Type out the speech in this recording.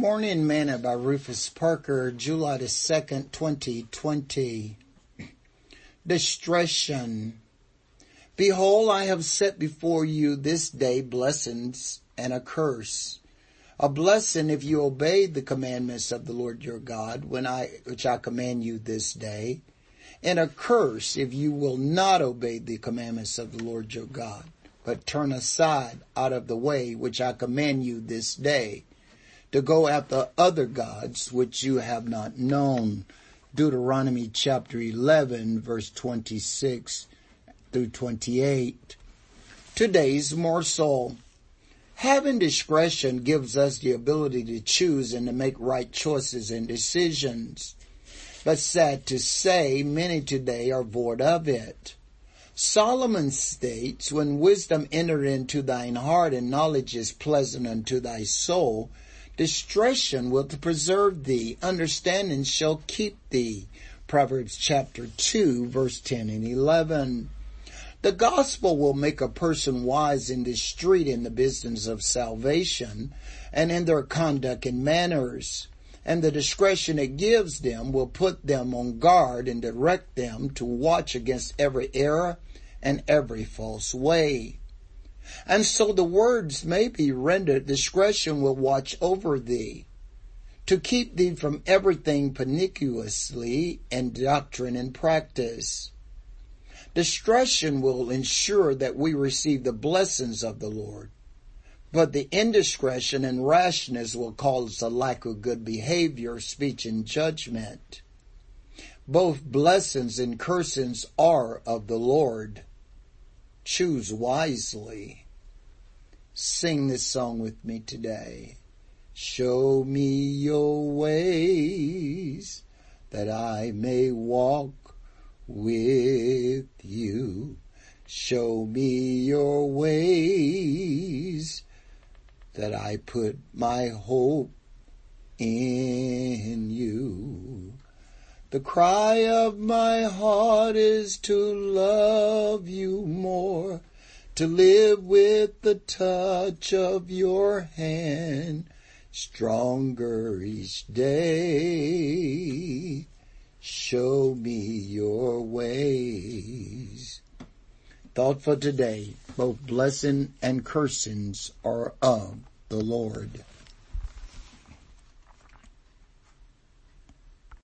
Morning Manna by Rufus Parker, July the 2nd, 2020. Distression. Behold, I have set before you this day blessings and a curse. A blessing if you obey the commandments of the Lord your God, when I, which I command you this day, and a curse if you will not obey the commandments of the Lord your God, but turn aside out of the way which I command you this day to go after other gods which you have not known. Deuteronomy chapter 11 verse 26 through 28. Today's morsel. Having discretion gives us the ability to choose and to make right choices and decisions. But sad to say, many today are void of it. Solomon states, when wisdom entered into thine heart and knowledge is pleasant unto thy soul, Discretion will preserve thee. Understanding shall keep thee. Proverbs chapter 2 verse 10 and 11. The gospel will make a person wise in the street in the business of salvation and in their conduct and manners. And the discretion it gives them will put them on guard and direct them to watch against every error and every false way. And so the words may be rendered, discretion will watch over thee, to keep thee from everything perniciously in doctrine and practice. Discretion will ensure that we receive the blessings of the Lord. But the indiscretion and rashness will cause a lack of good behavior, speech, and judgment. Both blessings and cursings are of the Lord. Choose wisely. Sing this song with me today. Show me your ways that I may walk with you. Show me your ways that I put my hope in you. The cry of my heart is to love you more, to live with the touch of your hand, stronger each day. Show me your ways. Thought for today, both blessing and cursings are of the Lord.